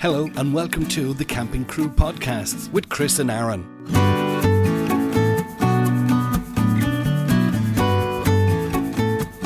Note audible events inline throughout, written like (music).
Hello, and welcome to the Camping Crew Podcasts with Chris and Aaron.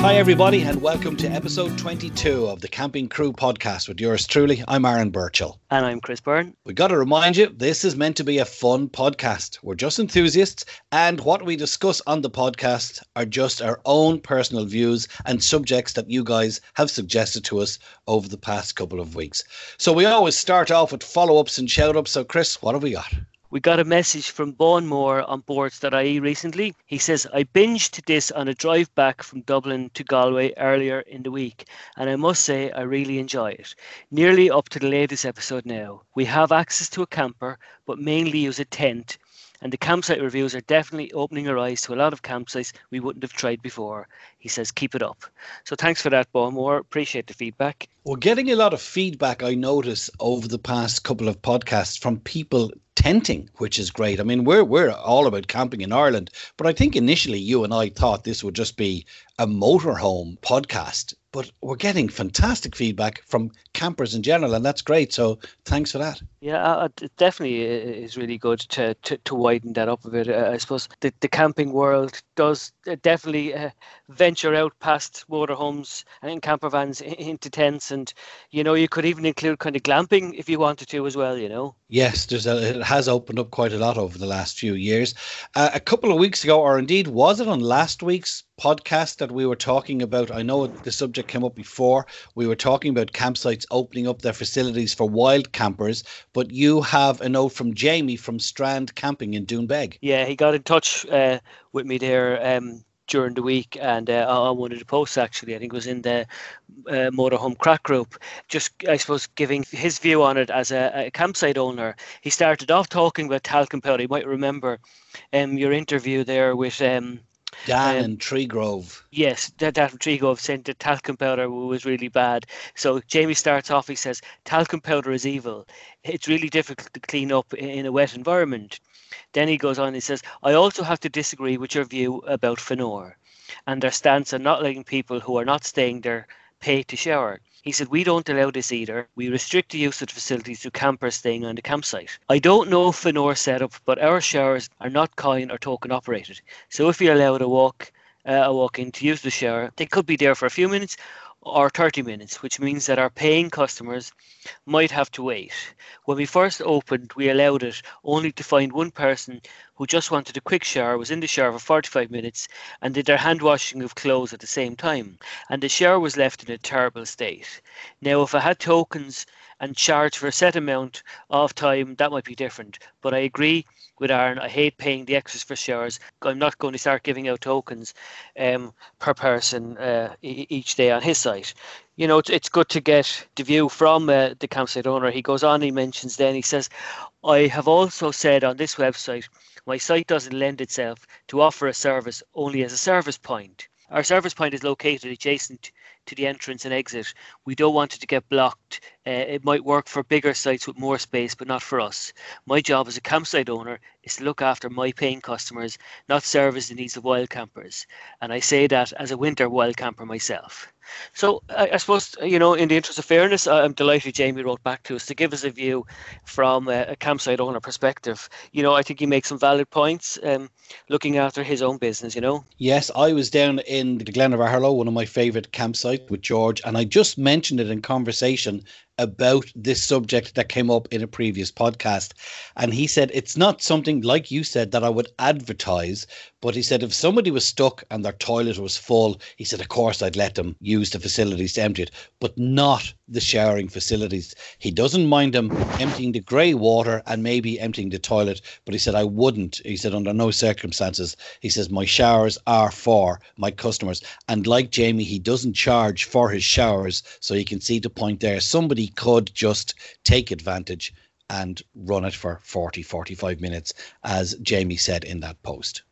Hi, everybody, and welcome to episode 22 of the Camping Crew podcast with yours truly. I'm Aaron Burchael. And I'm Chris Byrne. We got to remind you, this is meant to be a fun podcast. We're just enthusiasts, and what we discuss on the podcast are just our own personal views and subjects that you guys have suggested to us over the past couple of weeks. So we always start off with follow ups and shout ups. So, Chris, what have we got? We got a message from Bawnmore on boards.ie recently. He says, I binged this on a drive back from Dublin to Galway earlier in the week, and I must say I really enjoy it. Nearly up to the latest episode now. We have access to a camper, but mainly use a tent and the campsite reviews are definitely opening our eyes to a lot of campsites we wouldn't have tried before. He says, keep it up. So thanks for that, More Appreciate the feedback. We're getting a lot of feedback, I notice, over the past couple of podcasts from people tenting, which is great. I mean, we're we're all about camping in Ireland, but I think initially you and I thought this would just be a motorhome podcast. But we're getting fantastic feedback from campers in general, and that's great. So thanks for that. Yeah, it definitely is really good to, to, to widen that up a bit. Uh, I suppose the, the camping world does uh, definitely uh, venture out past motorhomes and camper vans into tents, and you know you could even include kind of glamping if you wanted to as well. You know. Yes, there's a, it has opened up quite a lot over the last few years. Uh, a couple of weeks ago, or indeed was it on last week's podcast that we were talking about? I know the subject came up before. We were talking about campsites opening up their facilities for wild campers, but you have a note from Jamie from Strand Camping in Doonbeg. Yeah, he got in touch uh, with me there. Um, during the week and uh, one of the posts actually i think it was in the uh, motorhome crack group just i suppose giving his view on it as a, a campsite owner he started off talking about talcum powder you might remember um, your interview there with um, Dan um, and Tree Grove. Yes, that, that Tree Grove said that talcum powder was really bad. So Jamie starts off, he says, talcum powder is evil. It's really difficult to clean up in a wet environment. Then he goes on, he says, I also have to disagree with your view about Fanore and their stance on not letting people who are not staying there pay to shower. He said, We don't allow this either. We restrict the use of the facilities to campers staying on the campsite. I don't know Fanore setup, but our showers are not coin or token operated. So if you're allowed a walk, uh, a walk in to use the shower, they could be there for a few minutes or 30 minutes, which means that our paying customers might have to wait. When we first opened, we allowed it only to find one person who just wanted a quick shower, was in the shower for 45 minutes, and did their hand washing of clothes at the same time. And the shower was left in a terrible state. Now, if I had tokens and charge for a set amount of time, that might be different. But I agree with Aaron. I hate paying the extras for showers. I'm not going to start giving out tokens um, per person uh, each day on his site. You know, it's, it's good to get the view from uh, the campsite owner. He goes on, he mentions then, he says, I have also said on this website, my site doesn't lend itself to offer a service only as a service point. Our service point is located adjacent to the entrance and exit. We don't want it to get blocked. Uh, it might work for bigger sites with more space, but not for us. My job as a campsite owner is to look after my paying customers, not service the needs of wild campers. And I say that as a winter wild camper myself. So I, I, suppose you know, in the interest of fairness, I'm delighted Jamie wrote back to us to give us a view from a, a campsite owner perspective. You know, I think he makes some valid points, um, looking after his own business. You know. Yes, I was down in the Glen of one of my favourite campsites with George, and I just mentioned it in conversation about this subject that came up in a previous podcast. And he said it's not something like you said that I would advertise, but he said if somebody was stuck and their toilet was full, he said, of course, I'd let them use the facilities to empty it, but not the showering facilities. He doesn't mind them emptying the grey water and maybe emptying the toilet, but he said, I wouldn't. He said, under no circumstances. He says, my showers are for my customers. And like Jamie, he doesn't charge for his showers. So you can see the point there. Somebody could just take advantage and run it for 40, 45 minutes, as Jamie said in that post.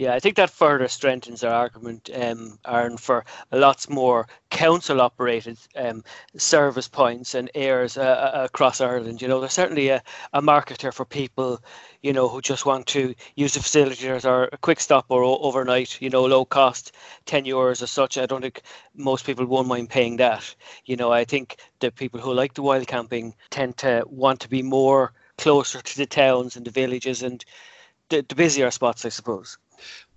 Yeah, I think that further strengthens our argument, um, Aaron, for lots more council operated um, service points and aires uh, uh, across Ireland. You know, there's certainly a, a market there for people, you know, who just want to use the facilities or a quick stop or overnight, you know, low cost, 10 euros as such. I don't think most people won't mind paying that. You know, I think the people who like the wild camping tend to want to be more closer to the towns and the villages and the, the busier spots, I suppose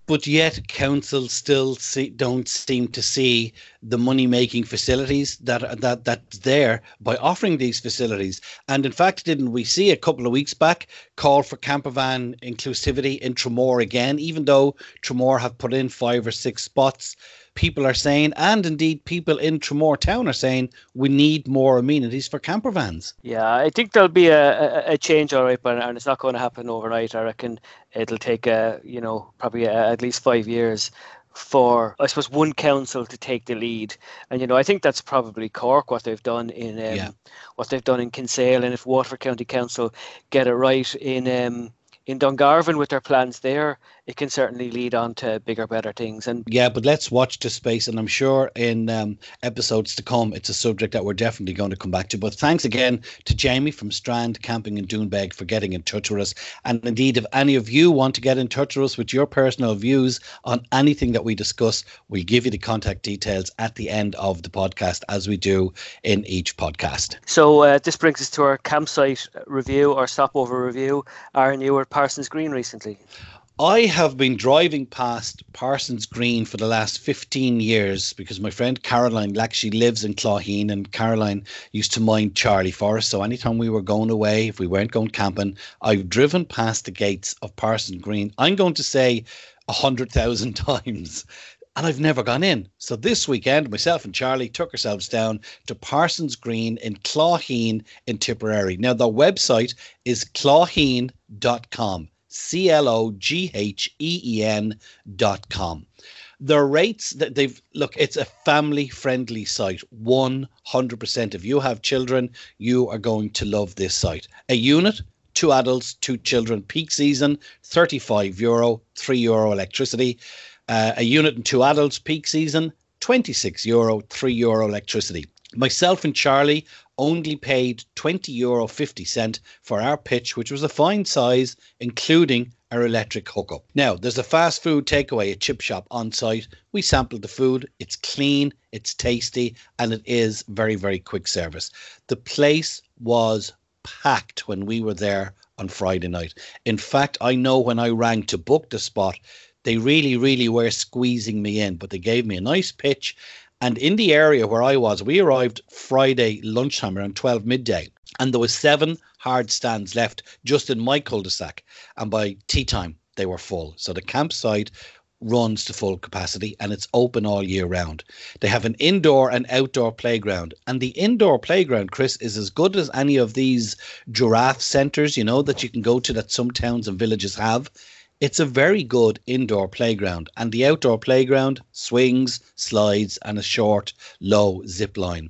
but yet councils still see, don't seem to see the money making facilities that that that's there by offering these facilities and in fact didn't we see a couple of weeks back call for campervan inclusivity in Tramore again even though Tramore have put in five or six spots people are saying, and indeed people in Tramore town are saying, we need more amenities for campervans. Yeah, I think there'll be a, a, a change, all right, but uh, and it's not going to happen overnight. I reckon it'll take, a, you know, probably a, at least five years for I suppose one council to take the lead, and you know I think that's probably Cork what they've done in um, yeah. what they've done in Kinsale, and if Waterford County Council get it right in um, in Dungarvan with their plans there, it can certainly lead on to bigger, better things. And yeah, but let's watch the space, and I'm sure in um, episodes to come, it's a subject that we're definitely going to come back to. But thanks again to Jamie from Strand Camping in Doonbeg for getting in touch with us. And indeed, if any of you want to get in touch with us with your personal views on anything that we discuss, we'll give you the contact details at the end of the podcast, as we do in each podcast. So uh, this brings us to our campsite review, our stopover review. Were at Parsons Green recently. I have been driving past Parsons Green for the last 15 years because my friend Caroline actually lives in Clogheen and Caroline used to mind Charlie for us. So anytime we were going away, if we weren't going camping, I've driven past the gates of Parsons Green. I'm going to say a hundred thousand (laughs) times. And I've never gone in. So this weekend, myself and Charlie took ourselves down to Parsons Green in Clogheen in Tipperary. Now, the website is clogheen.com. C L O G H E E N dot com. The rates that they've look, it's a family friendly site. 100%. If you have children, you are going to love this site. A unit, two adults, two children, peak season, 35 euro, 3 euro electricity. Uh, a unit and two adults, peak season, 26 euro, 3 euro electricity. Myself and Charlie only paid 20 euro 50 cent for our pitch, which was a fine size, including our electric hookup. Now, there's a fast food takeaway, a chip shop on site. We sampled the food. It's clean, it's tasty, and it is very, very quick service. The place was packed when we were there on Friday night. In fact, I know when I rang to book the spot, they really, really were squeezing me in, but they gave me a nice pitch and in the area where I was, we arrived Friday lunchtime around 12 midday, and there was seven hard stands left just in my cul-de-sac. And by tea time, they were full. So the campsite runs to full capacity and it's open all year round. They have an indoor and outdoor playground. And the indoor playground, Chris, is as good as any of these giraffe centres, you know, that you can go to that some towns and villages have. It's a very good indoor playground, and the outdoor playground swings, slides, and a short, low zip line.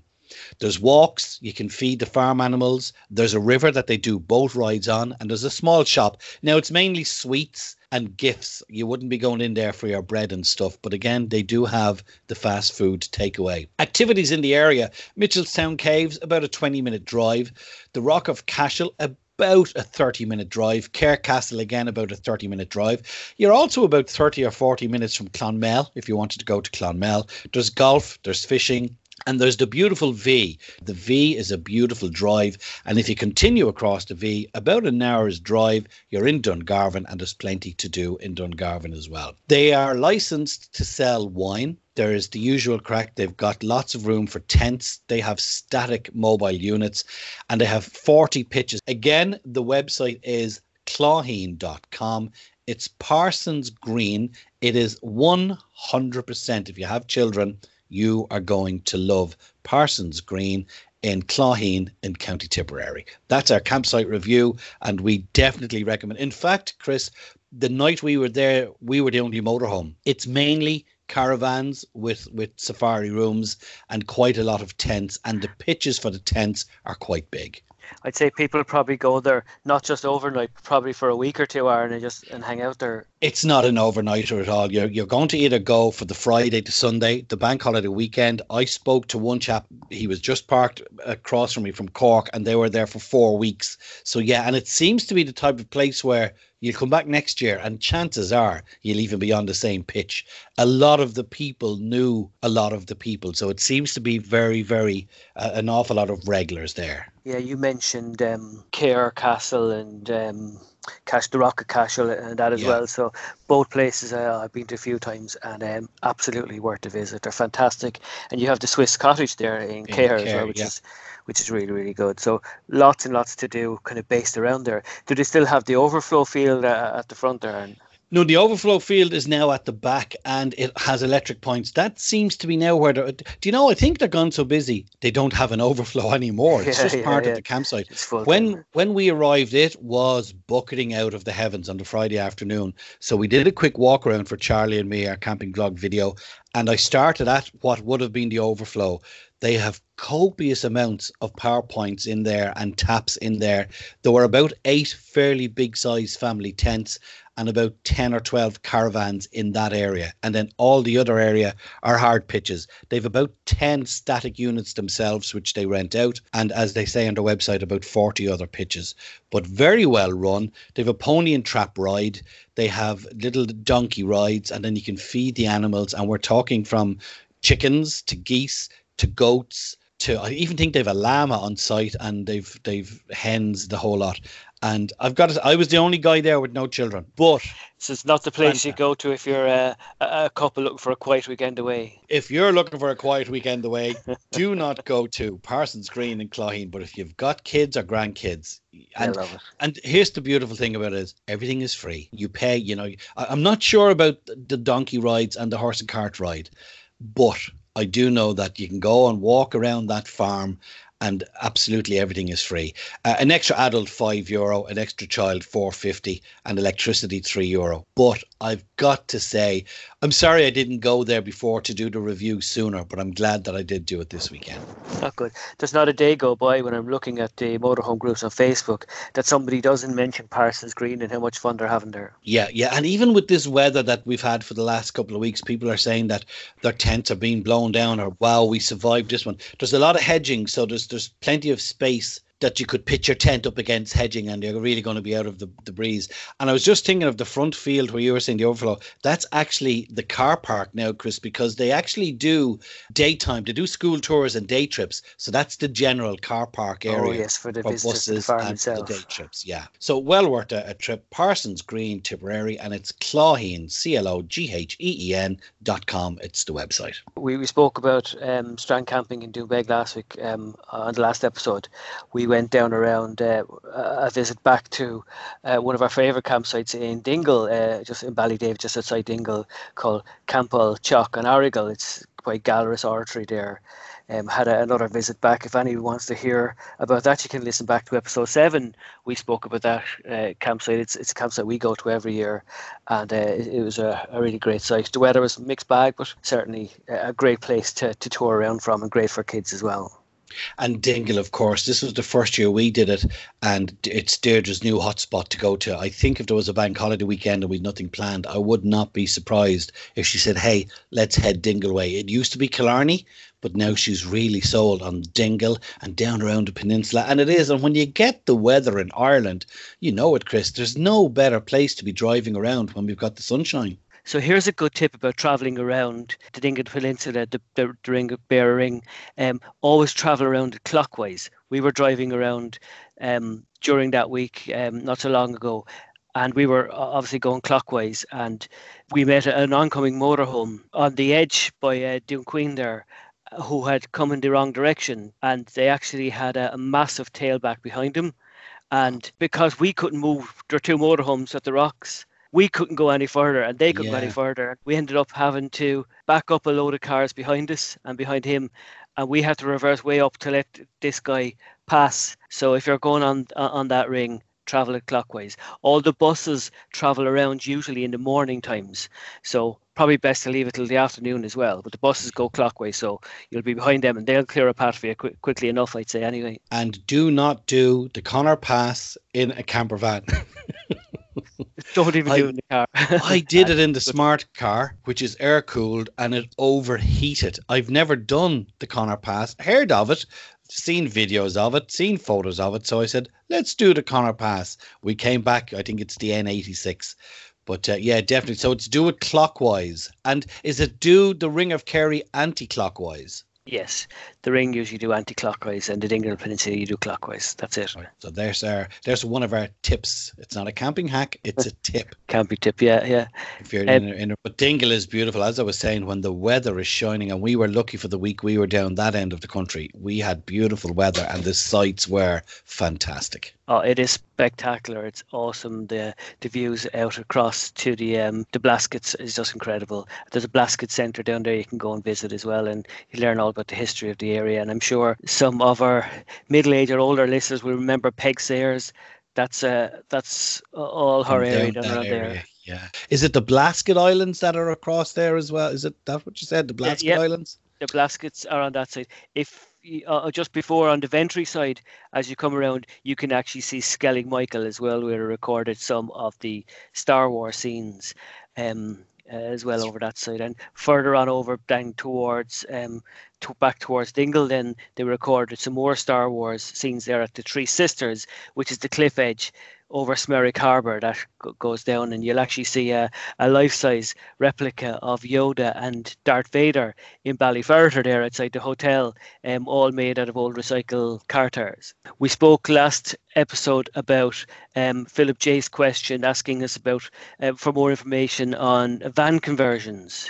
There's walks, you can feed the farm animals. There's a river that they do boat rides on, and there's a small shop. Now, it's mainly sweets and gifts. You wouldn't be going in there for your bread and stuff, but again, they do have the fast food takeaway. Activities in the area Mitchellstown Caves, about a 20 minute drive. The Rock of Cashel, a about a 30 minute drive. Castle again, about a 30 minute drive. You're also about 30 or 40 minutes from Clonmel if you wanted to go to Clonmel. There's golf, there's fishing, and there's the beautiful Vee. The Vee is a beautiful drive. And if you continue across the Vee, about an hour's drive, you're in Dungarvan, and there's plenty to do in Dungarvan as well. They are licensed to sell wine. There is the usual crack. They've got lots of room for tents. They have static mobile units and they have 40 pitches. Again, the website is clogheen.com. It's Parsons Green. It is 100%. If you have children, you are going to love Parsons Green in Clogheen in County Tipperary. That's our campsite review, and we definitely recommend. In fact, Chris, the night we were there, we were the only motorhome. It's mainly caravans with with safari rooms and quite a lot of tents and the pitches for the tents are quite big I'd say people probably go there not just overnight, probably for a week or two, hour and just and hang out there. It's not an overnighter at all. You're you're going to either go for the Friday to Sunday, the bank holiday weekend. I spoke to one chap. He was just parked across from me from Cork, and they were there for four weeks. So yeah, and it seems to be the type of place where You'll come back next year, and chances are you'll even be on the same pitch. A lot of the people knew a lot of the people, so it seems to be very, very uh, an awful lot of regulars there. Yeah, you mentioned um, Cahir Castle and um, Cash the Rocket Castle and that as yeah. well. So both places uh, I've been to a few times and um, absolutely worth a visit. They're fantastic, and you have the Swiss Cottage there in, in as well, which yeah. is which is really really good. So lots and lots to do, kind of based around there. Do they still have the overflow field uh, at the front there? And no, the overflow field is now at the back and it has electric points. That seems to be now where do you know? I think they're gone so busy they don't have an overflow (laughs) anymore. It's yeah, just yeah, part yeah. of the campsite. When when we arrived, it was bucketing out of the heavens on the Friday afternoon. So we did a quick walk around for Charlie and me, our camping vlog video, and I started at what would have been the overflow. They have copious amounts of PowerPoints in there and taps in there. There were about eight fairly big size family tents and about 10 or 12 caravans in that area. And then all the other area are hard pitches. They've about 10 static units themselves, which they rent out. And as they say on their website, about 40 other pitches. But very well run. They've a pony and trap ride. They have little donkey rides, and then you can feed the animals. And we're talking from chickens to geese to goats to I even think they've a llama on site and they've they've hens the whole lot. And I've got it. I was the only guy there with no children, but so it's not the place you go to if you're a, a couple looking for a quiet weekend away. If you're looking for a quiet weekend away, (laughs) do not go to Parsons Green in Clogheen. But if you've got kids or grandkids, and, and here's the beautiful thing about it is everything is free. You pay, you know. I'm not sure about the donkey rides and the horse and cart ride, but I do know that you can go and walk around that farm and absolutely everything is free. Uh, an extra adult five euro, an extra child four fifty, and electricity three euro. But I've got to say, I'm sorry I didn't go there before to do the review sooner, but I'm glad that I did do it this weekend. Not good. There's not a day go by when I'm looking at the motorhome groups on Facebook that somebody doesn't mention Parsons Green and how much fun they're having there. Yeah, yeah. And even with this weather that we've had for the last couple of weeks, people are saying that their tents are being blown down or wow, we survived this one. There's a lot of hedging, so there's there's plenty of space that you could pitch your tent up against hedging and you're really going to be out of the, the breeze. And I was just thinking of the front field where you were saying the overflow. That's actually the car park now, Chris, because they actually do daytime, they do school tours and day trips. So that's the general car park oh, area. Oh, yes, for the for buses the and itself. the day trips. Yeah. So well worth a, a trip. Parsons Green, Tipperary, and it's Clogheen, C L O G H E E N dot com. It's the website. We, we spoke about um, strand camping in Doonbeg last week um, on the last episode. We went down around uh, a visit back to uh, one of our favourite campsites in Dingle, uh, just in Ballydave, just outside Dingle, called Campail Teach an Aragail. It's quite Gallarus Oratory there. Um, had a, another visit back. If anyone wants to hear about that, you can listen back to episode seven. We spoke about that uh, campsite. It's it's a campsite we go to every year, and uh, it, it, was a, a, really great site. The weather was mixed bag, but certainly a great place to, to tour around from, and great for kids as well. And Dingle, of course, this was the first year we did it, and it's Deirdre's new hotspot to go to. I think if there was a bank holiday weekend and we'd nothing planned, I would not be surprised if she said, "Hey, let's head Dingle way." It used to be Killarney, but now she's really sold on Dingle and down around the peninsula, and it is. And when you get the weather in Ireland, you know it, Chris. There's no better place to be driving around when we've got the sunshine. So here's a good tip about traveling around the Dingle Peninsula, the, the, the Ring of Beara Ring. Um, always travel around clockwise. We were driving around um, during that week um, not so long ago, and we were obviously going clockwise. And we met an oncoming motorhome on the edge by uh, there, who had come in the wrong direction, and they actually had a, a massive tailback behind them. And because we couldn't move, there were two motorhomes at the rocks we couldn't go any further and they couldn't yeah. go any further. We ended up having to back up a load of cars behind us and behind him, and we had to reverse way up to let this guy pass. So if you're going on uh, on that ring, travel it clockwise. All the buses travel around usually in the morning times, so probably best to leave it till the afternoon as well. But the buses go clockwise, so you'll be behind them, and they'll clear a path for you qu- quickly enough, I'd say. Anyway. And do not do the Conor Pass in a camper van. (laughs) Don't even I, do it in the car. (laughs) I did it in the smart car, which is air cooled, and it overheated. I've never done the Conor Pass, heard of it, seen videos of it, seen photos of it. So I said, let's do the Conor Pass. We came back, I think it's the N86. But uh, yeah, definitely. So it's do it clockwise. And is it do the Ring of Kerry anti clockwise? Yes, the ring usually do anti-clockwise, and the Dingle Peninsula you do clockwise. That's it. Right. So there's our there's one of our tips. It's not a camping hack; it's a (laughs) tip. Camping tip, yeah, yeah. If you're um, in, a, in a, but Dingle is beautiful, as I was saying. When the weather is shining, and we were lucky for the week we were down that end of the country, we had beautiful weather, and the sights were fantastic. Oh, it is spectacular. It's awesome. The the views out across to the um the Blaskets is just incredible. There's a Blasket Centre down there you can go and visit as well, and you learn all about the history of the area. And I'm sure some of our middle-aged or older listeners will remember Peig Sayers. That's uh that's all her area down, down around area. there. Yeah. Is it the Blasket Islands that are across there as well? Is it that what you said? The Blasket yeah, yeah. Islands? The Blaskets are on that side. If uh, just before on the Ventry side, as you come around, you can actually see Skellig Michael as well, where it recorded some of the Star Wars scenes um, uh, as well over that side. And further on over down towards um, to, back towards Dingle, then they recorded some more Star Wars scenes there at the Three Sisters, which is the cliff edge over Smerwick Harbour that goes down, and you'll actually see a, a life size replica of Yoda and Darth Vader in Ballyferriter there outside the hotel, um, all made out of old recycled car tires. We spoke last episode about um, Philip J's question asking us about uh, for more information on van conversions.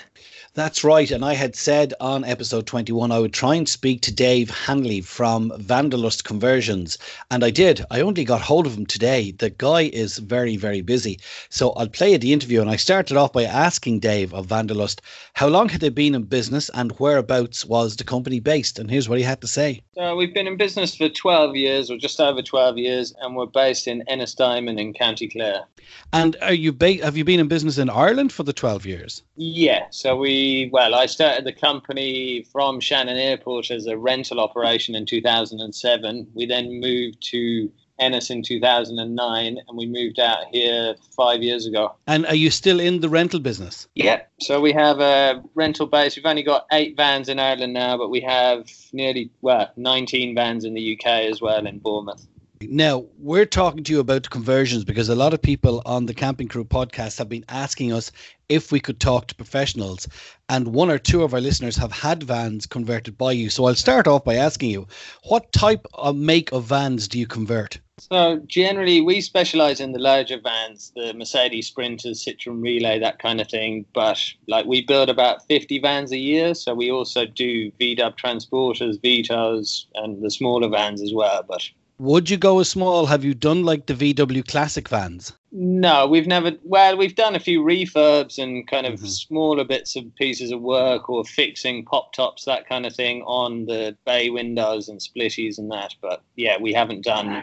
That's right. And I had said on episode 21 I would try and speak to Dave Hanley from Vanderlust Conversions. And I did. I only got hold of him today. The guy is very, very busy. So I'll play the interview. And I started off by asking Dave of Vanderlust how long had they been in business and whereabouts was the company based? And here's what he had to say. So we've been in business for 12 years or just over 12 years. And we're based in Ennistymon in County Clare. And are you ba- have you been in business in Ireland for the 12 years? Yeah. So we well, I started the company from Shannon Airport as a rental operation in 2007. We then moved to Ennis in 2009, and we moved out here five years ago. And are you still in the rental business? Yeah. So we have a rental base. We've only got eight vans in Ireland now, but we have nearly well 19 vans in the UK as well in Bournemouth. Now, we're talking to you about conversions because a lot of people on the Camping Crew podcast have been asking us if we could talk to professionals. And one or two of our listeners have had vans converted by you. So I'll start off by asking you what type of make of vans do you convert? So generally, we specialize in the larger vans, the Mercedes Sprinters, Citroen Relay, that kind of thing. But like we build about 50 vans a year, so we also do VW transporters, Vitos, and the smaller vans as well. But would you go as small? Have you done like the VW classic vans? No, we've never. Well, we've done a few refurbs and kind of mm-hmm. smaller bits of pieces of work or fixing pop tops, that kind of thing, on the bay windows and splitties and that. But yeah, we haven't done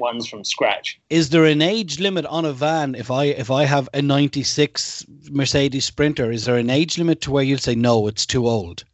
ones from scratch. Is there an age limit on a van? If I if I have a '96 Mercedes Sprinter, is there an age limit to where you'll say no, it's too old?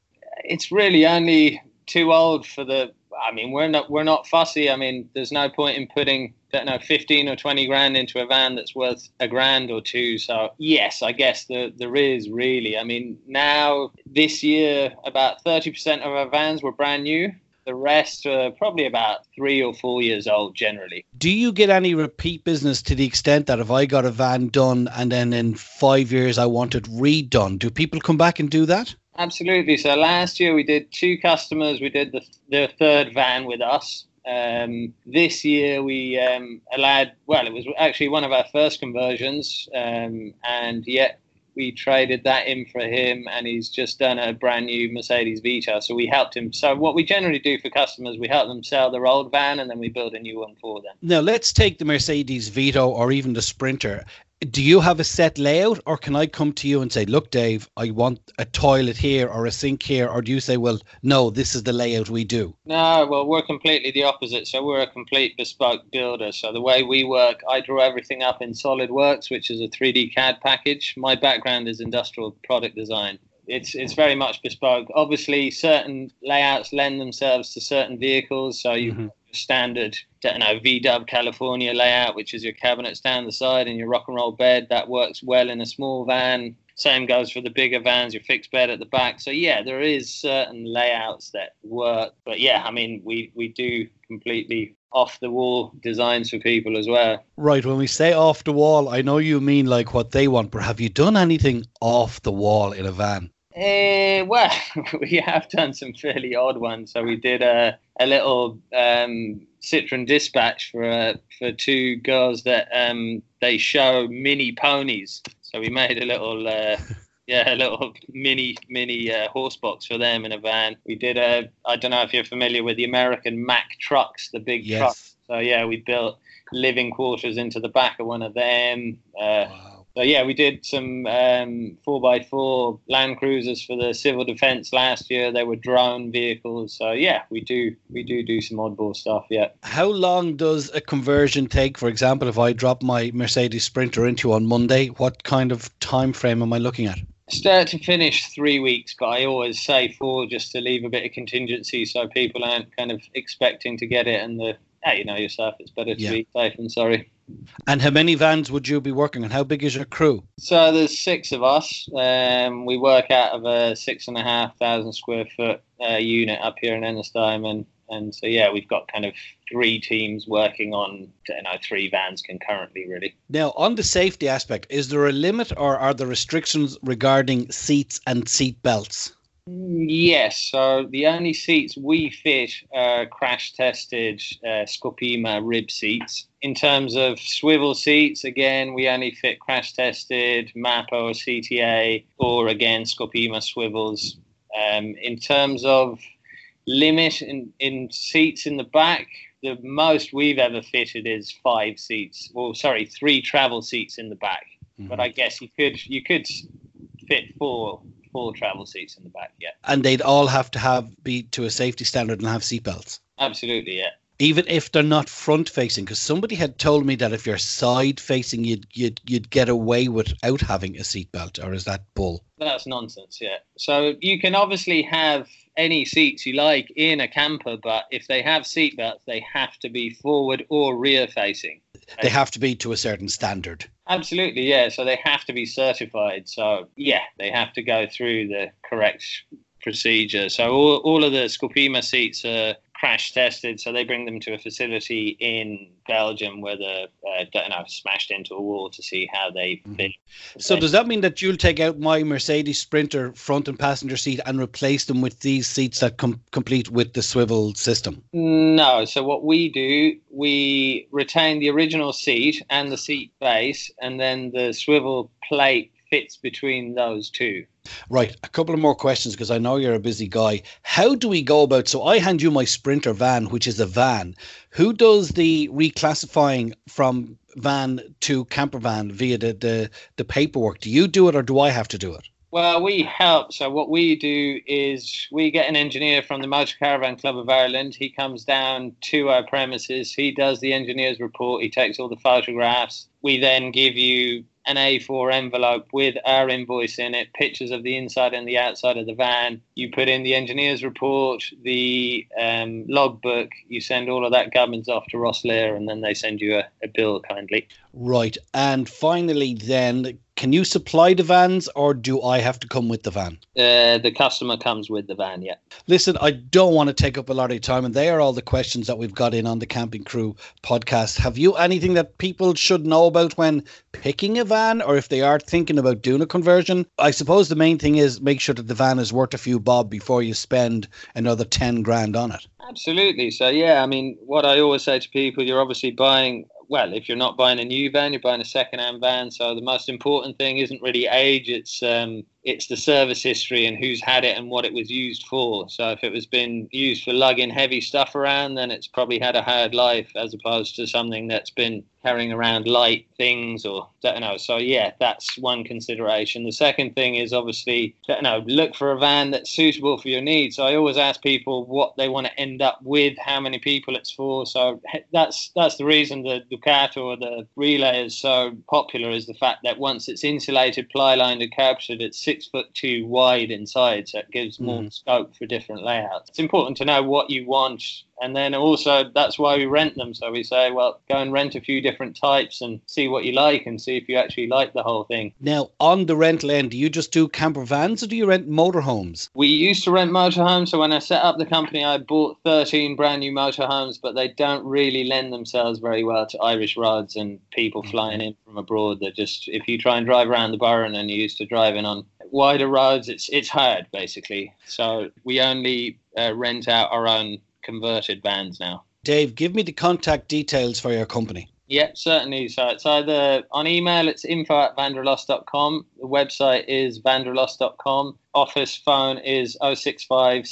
It's really only too old for the I mean, we're not we're not fussy. I mean, there's no point in putting don't know 15 or 20 grand into a van that's worth a grand or two. So yes, I guess there there is really. I mean, now this year about 30% of our vans were brand new. The rest are probably about three or four years old generally. Do you get any repeat business to the extent that if I got a van done and then in five years I want it redone, do people come back and do that? Absolutely. So last year we did two customers. We did the, the third van with us. Um, this year we um, allowed, well, it was actually one of our first conversions, um, and yet we traded that in for him, and he's just done a brand new Mercedes Vito. So we helped him. So what we generally do for customers, we help them sell their old van, and then we build a new one for them. Now let's take the Mercedes Vito or even the Sprinter. Do you have a set layout or can I come to you and say, look, Dave, I want a toilet here or a sink here? Or do you say, well, no, this is the layout we do? No, well, we're completely the opposite. So we're a complete bespoke builder. So the way we work, I draw everything up in SolidWorks, which is a 3D CAD package. My background is industrial product design. It's, it's very much bespoke. Obviously, certain layouts lend themselves to certain vehicles. So you mm-hmm standard, don't know, VW California layout, which is your cabinets down the side and your rock and roll bed. That works well in a small van. Same goes for the bigger vans, your fixed bed at the back. So yeah, there is certain layouts that work. But yeah, I mean, we we do completely off the wall designs for people as well. Right. When we say off the wall, I know you mean like what they want, but have you done anything off the wall in a van? Uh, well, (laughs) we have done some fairly odd ones. So we did a a little um, Citroen Dispatch for uh, for two girls that um, they show mini ponies. So we made a little. Uh, (laughs) yeah, a little mini mini uh, horse box for them in a van. We did a. I don't know if you're familiar with the American Mack trucks, the big yes. trucks. So yeah, we built living quarters into the back of one of them. Uh, wow. So yeah, we did some um, four by four Land Cruisers for the civil defence last year. They were drone vehicles. So yeah, we do we do do some oddball stuff. Yeah. How long does a conversion take? For example, if I drop my Mercedes Sprinter into on Monday, what kind of time frame am I looking at? Start to finish, three weeks, but I always say four just to leave a bit of contingency so people aren't kind of expecting to get it and the hey, you know yourself, it's better to yeah. be safe than sorry. And how many vans would you be working on? How big is your crew? So there's six of us. Um, we work out of a six and a half thousand square foot uh, unit up here in Ennistymon, and and so yeah, we've got kind of three teams working on you know three vans concurrently. Really. Now, on the safety aspect, is there a limit, or are there restrictions regarding seats and seat belts? Yes, so the only seats we fit are crash tested uh, Scopema rib seats. In terms of swivel seats, again, we only fit crash tested MAPA or CTA or again Scopema swivels. Um, in terms of limit in, in seats in the back, the most we've ever fitted is five seats. Well, sorry, three travel seats in the back. Mm-hmm. But I guess you could you could fit four full travel seats in the back. Yeah. And they'd all have to have be to a safety standard and have seatbelts. Absolutely, yeah. Even if they're not front facing, because somebody had told me that if you're side facing, you'd you'd you'd get away without having a seatbelt, or is that bull? That's nonsense. Yeah. So you can obviously have any seats you like in a camper, but if they have seatbelts, they have to be forward or rear facing. They have to be to a certain standard. Absolutely, yeah. So they have to be certified. So yeah, they have to go through the correct procedure. So all, all of the Scopema seats are crash tested. So they bring them to a facility in Belgium where the uh, smashed into a wall to see how they mm-hmm. fit. So does that mean that you'll take out my Mercedes Sprinter front and passenger seat and replace them with these seats that come complete with the swivel system? No. So what we do, we retain the original seat and the seat base, and then the swivel plate fits between those two. Right, a couple of more questions because I know you're a busy guy. How do we go about? So I hand you my Sprinter van, which is a van. Who does the reclassifying from van to camper van via the, the, the paperwork? Do you do it or do I have to do it? Well, we help. So what we do is we get an engineer from the Motor Caravan Club of Ireland. He comes down to our premises. He does the engineer's report. He takes all the photographs. We then give you an A4 envelope with our invoice in it, pictures of the inside and the outside of the van. You put in the engineer's report, the um, logbook. You send all of that gubbins off to Ross Rosslare, and then they send you a, a bill kindly. Right. And finally, then, can you supply the vans or do I have to come with the van? Uh, the customer comes with the van, yeah. Listen, I don't want to take up a lot of your time, and they are all the questions that we've got in on the Camping Crew podcast. Have you anything that people should know about when picking a van or if they are thinking about doing a conversion? I suppose the main thing is make sure that the van is worth a few bob before you spend another 10 grand on it. Absolutely. So, yeah, I mean, what I always say to people, you're obviously buying well, if you're not buying a new van, you're buying a second-hand van. So the most important thing isn't really age; it's um, it's the service history and who's had it and what it was used for. So if it was been used for lugging heavy stuff around, then it's probably had a hard life as opposed to something that's been carrying around light things or don't know. So yeah, that's one consideration. The second thing is obviously don't know, look for a van that's suitable for your needs. So I always ask people what they want to end up with, how many people it's for. So that's that's the reason the Ducato or the Relay is so popular is the fact that once it's insulated, ply lined and carpeted, it's foot two wide inside, so it gives more mm. scope for different layouts. It's important to know what you want and then also that's why we rent them. So we say, well, go and rent a few different types and see what you like and see if you actually like the whole thing. Now, on the rental end, do you just do camper vans or do you rent motorhomes? We used to rent motorhomes. So when I set up the company, I bought 13 brand new motorhomes, but they don't really lend themselves very well to Irish roads and people mm-hmm. flying in from abroad. They're just, if you try and drive around the borough and you're used to driving on wider roads, it's, it's hard basically. So we only uh, rent out our own converted vans now. Dave, give me the contact details for your company. Yeah, certainly. So it's either on email, it's info at vanderlust.com. The website is vanderlust.com. Office phone is 065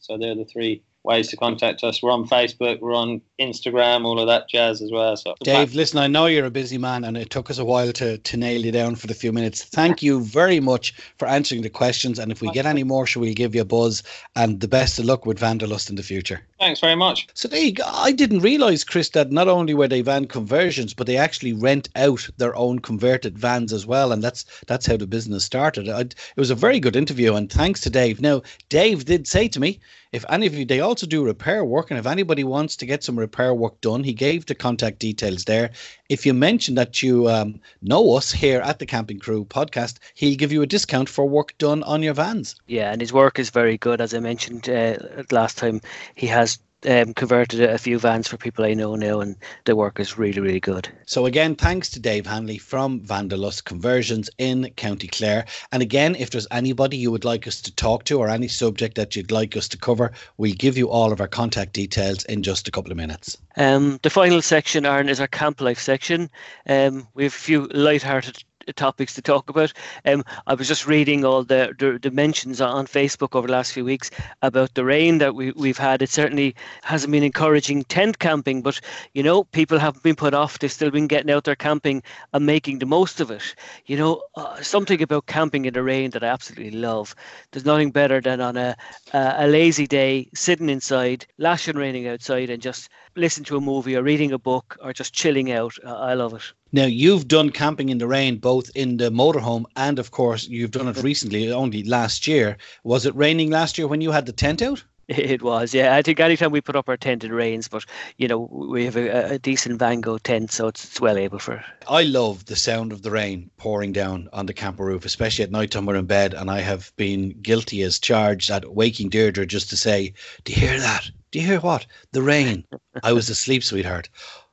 So they're the three ways to contact us. We're on Facebook, we're on Instagram, all of that jazz as well. So Dave, listen, I know you're a busy man and it took us a while to, to nail you down for the few minutes. Thank you very much for answering the questions. And if we get any more, shall we give you a buzz and the best of luck with Vanderlust in the future. Thanks very much. So go. I didn't realise, Chris, that not only were they van conversions, but they actually rent out their own converted vans as well, and that's that's how the business started. I, it was a very good interview, and thanks to Dave. Now, Dave did say to me, if any of you, they also do repair work, and if anybody wants to get some repair work done, he gave the contact details there. If you mention that you um, know us here at the Camping Crew podcast, he'll give you a discount for work done on your vans. Yeah, and his work is very good, as I mentioned uh, last time. He has um, converted a few vans for people I know now, and the work is really, really good. So again, thanks to Dave Hanley from Vanderlust Conversions in County Clare. And again, if there's anybody you would like us to talk to or any subject that you'd like us to cover, we'll give you all of our contact details in just a couple of minutes. Um, the final section, Aaron, is our camp life section. Um, we have a few light-hearted topics to talk about. Um, I was just reading all the, the, the mentions on Facebook over the last few weeks about the rain that we, we've had. It certainly hasn't been encouraging tent camping, but you know, people haven't been put off. They've still been getting out there camping and making the most of it. You know, uh, something about camping in the rain that I absolutely love. There's nothing better than on a, a, a lazy day, sitting inside, lashing raining outside, and just listen to a movie or reading a book or just chilling out. I love it. Now you've done camping in the rain both in the motorhome and of course you've done it recently only last year. Was it raining last year when you had the tent out? It was, yeah. I think anytime we put up our tent, it rains, but you know we have a, a decent Vango tent, so it's, it's, well able for. I love the sound of the rain pouring down on the camper roof, especially at night time we're in bed, and I have been guilty as charged at waking Deirdre just to say, "Do you hear that? Do you hear what? The rain." I was asleep, sweetheart.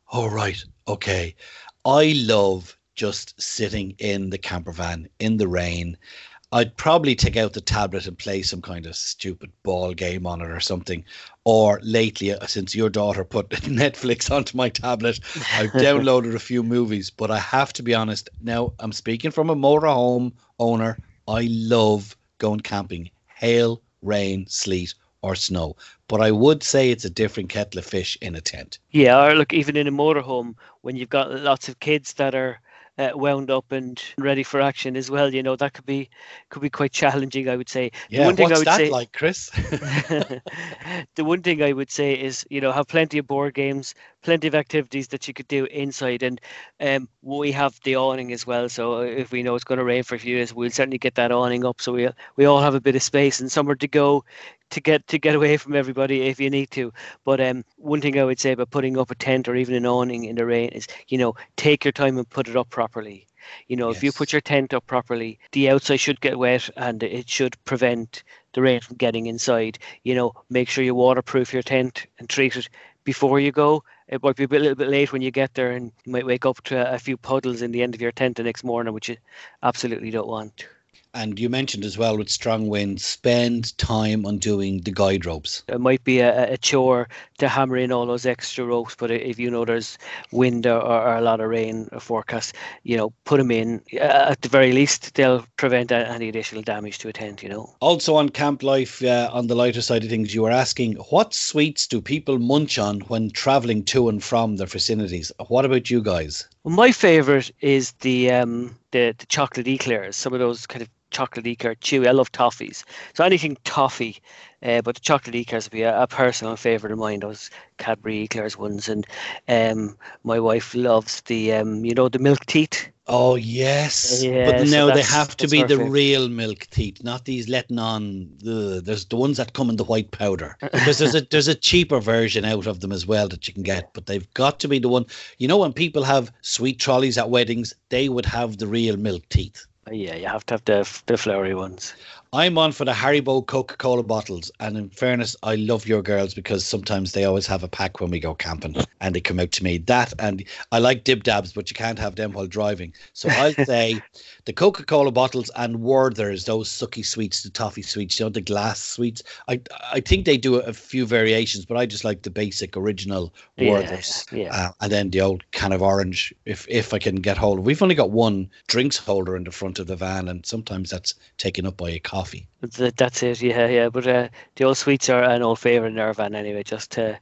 All oh, right, okay. I love just sitting in the camper van in the rain. I'd probably take out the tablet and play some kind of stupid ball game on it or something. Or lately, uh, since your daughter put (laughs) Netflix onto my tablet, I've (laughs) downloaded a few movies. But I have to be honest, now I'm speaking from a motorhome owner. I love going camping, hail, rain, sleet, or snow. But I would say it's a different kettle of fish in a tent. Yeah, or look, even in a motorhome, when you've got lots of kids that are uh, wound up and ready for action as well. You know that could be could be quite challenging. I would say. Yeah, the one thing what's I would that say, like, Chris? (laughs) (laughs) the one thing I would say is you know have plenty of board games, plenty of activities that you could do inside, and um, we have the awning as well. So if we know it's going to rain for a few days, we'll certainly get that awning up so we we all have a bit of space and somewhere to go to get to get away from everybody if you need to. But um, one thing I would say about putting up a tent or even an awning in the rain is, you know, take your time and put it up properly. You know, yes. if you put your tent up properly, the outside should get wet and it should prevent the rain from getting inside. You know, make sure you waterproof your tent and treat it before you go. It might be a, bit, a little bit late when you get there, and you might wake up to a, a few puddles in the end of your tent the next morning, which you absolutely don't want. And you mentioned as well with strong winds, spend time on doing the guide ropes. It might be a, a chore to hammer in all those extra ropes, but if you know there's wind or, or a lot of rain forecast, you know, put them in. Uh, at the very least, they'll prevent any additional damage to a tent, you know. Also on Camp Life, uh, on the lighter side of things, you were asking what sweets do people munch on when traveling to and from their vicinities? What about you guys? Well, my favorite is the um, the, the chocolate eclairs. Some of those kind of chocolate eclair chewy. I love toffees. So anything toffee, uh, but the chocolate eclairs would be a, a, personal favorite of mine. Those Cadbury eclairs ones, and um, my wife loves the um, you know the milk teeth. Oh yes, yeah, but so no, they have to be the favorite. real milk teeth, not these letting on the. There's the ones that come in the white powder because there's a (laughs) there's a cheaper version out of them as well that you can get, but they've got to be the one. You know when people have sweet trolleys at weddings, they would have the real milk teeth. Yeah, you have to have the the flowery ones. I'm on for the Haribo Coca Cola bottles. And in fairness, I love your girls because sometimes they always have a pack when we go camping and they come out to me. That and I like Dip Dabs, but you can't have them while driving. So I'll (laughs) say the Coca Cola bottles and Werther's, those sucky sweets, the toffee sweets, you know, the glass sweets. I I think they do a few variations, but I just like the basic original Werther's. Yeah, yeah. Uh, and then the old can of orange, if if I can get hold of. We've only got one drinks holder in the front of the van, and sometimes that's taken up by a coffee coffee. That's it, yeah, yeah. But uh, the old sweets are an old favourite in our van anyway, just to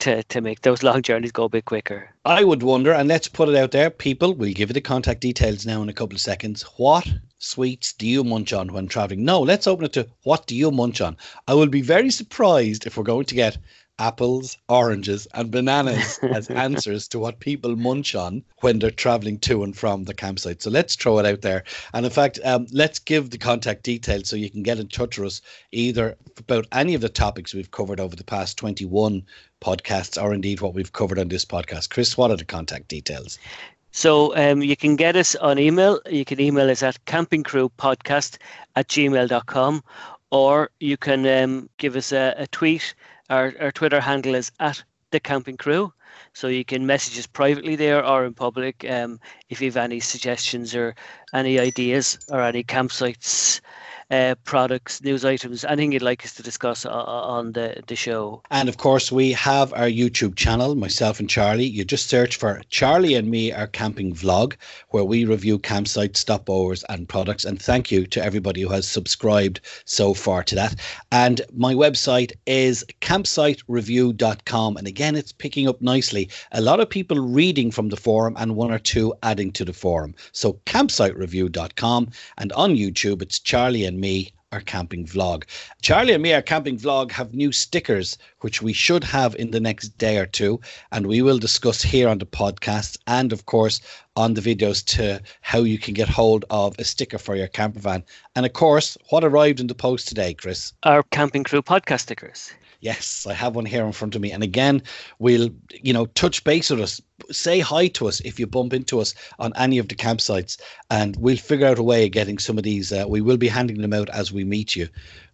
to to make those long journeys go a bit quicker. I would wonder, and let's put it out there, people. We'll give you the contact details now in a couple of seconds. What sweets do you munch on when traveling? No, let's open it to what do you munch on? I will be very surprised if we're going to get apples, oranges, and bananas as (laughs) answers to what people munch on when they're traveling to and from the campsite. So let's throw it out there. And in fact, um, let's give the contact details so you can get in touch with us either about any of the topics we've covered over the past 21 podcasts or indeed what we've covered on this podcast. Chris, what are the contact details? So um, you can get us on email. You can email us at campingcrewpodcast at gmail.com or you can um, give us a, a tweet our, our Twitter handle is at the camping crew. So you can message us privately there or in public um, if you have any suggestions or any ideas or any campsites uh, products, news items, anything you'd like us to discuss on the, the show. And of course, we have our YouTube channel, myself and Charlie. You just search for Charlie and me, our camping vlog, where we review campsites, stopovers, and products. And thank you to everybody who has subscribed so far to that. And my website is campsitereview.com. And again, it's picking up nicely. A lot of people reading from the forum and one or two adding to the forum. So campsitereview.com and on YouTube, it's Charlie and and me our camping vlog. Charlie and me, our camping vlog, have new stickers, which we should have in the next day or two. And we will discuss here on the podcast and, of course, on the videos to how you can get hold of a sticker for your camper van. And, of course, what arrived in the post today, Chris? Our Camping Crew podcast stickers. Yes, I have one here in front of me. And again, we'll, you know, touch base with us. Say hi to us if you bump into us on any of the campsites, and we'll figure out a way of getting some of these. Uh, we will be handing them out as we meet you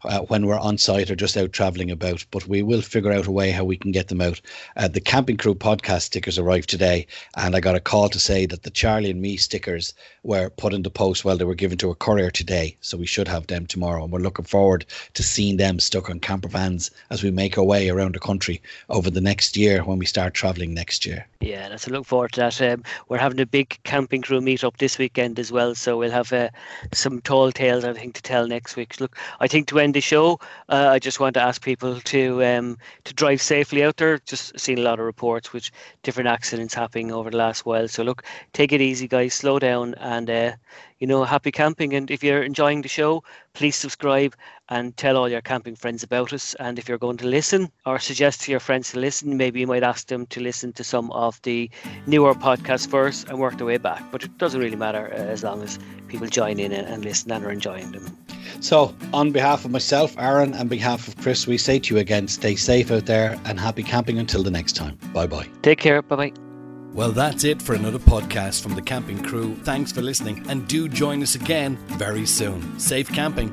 uh, when we're on site or just out traveling about. But we will figure out a way how we can get them out. Uh, the Camping Crew podcast stickers arrived today, and I got a call to say that the Charlie and me stickers were put in the post while they were given to a courier today. So we should have them tomorrow, and we're looking forward to seeing them stuck on camper vans as we make our way around the country over the next year when we start traveling next year. Yeah, let's look forward to that. Um, we're having a big camping crew meet up this weekend as well, so we'll have uh, some tall tales I think to tell next week. Look, I think to end the show, uh, I just want to ask people to um, to drive safely out there. Just seen a lot of reports with different accidents happening over the last while. So look, take it easy, guys. Slow down and uh, you know, happy camping. And if you're enjoying the show, please subscribe and tell all your camping friends about us. And if you're going to listen or suggest to your friends to listen, maybe you might ask them to listen to some of the newer podcasts first and work their way back. But it doesn't really matter uh, as long as people join in and listen and are enjoying them. So, on behalf of myself, Aaron, and behalf of Chris, we say to you again stay safe out there and happy camping until the next time. Bye bye. Take care. Bye bye. Well, that's it for another podcast from the camping crew. Thanks for listening and do join us again very soon. Safe camping.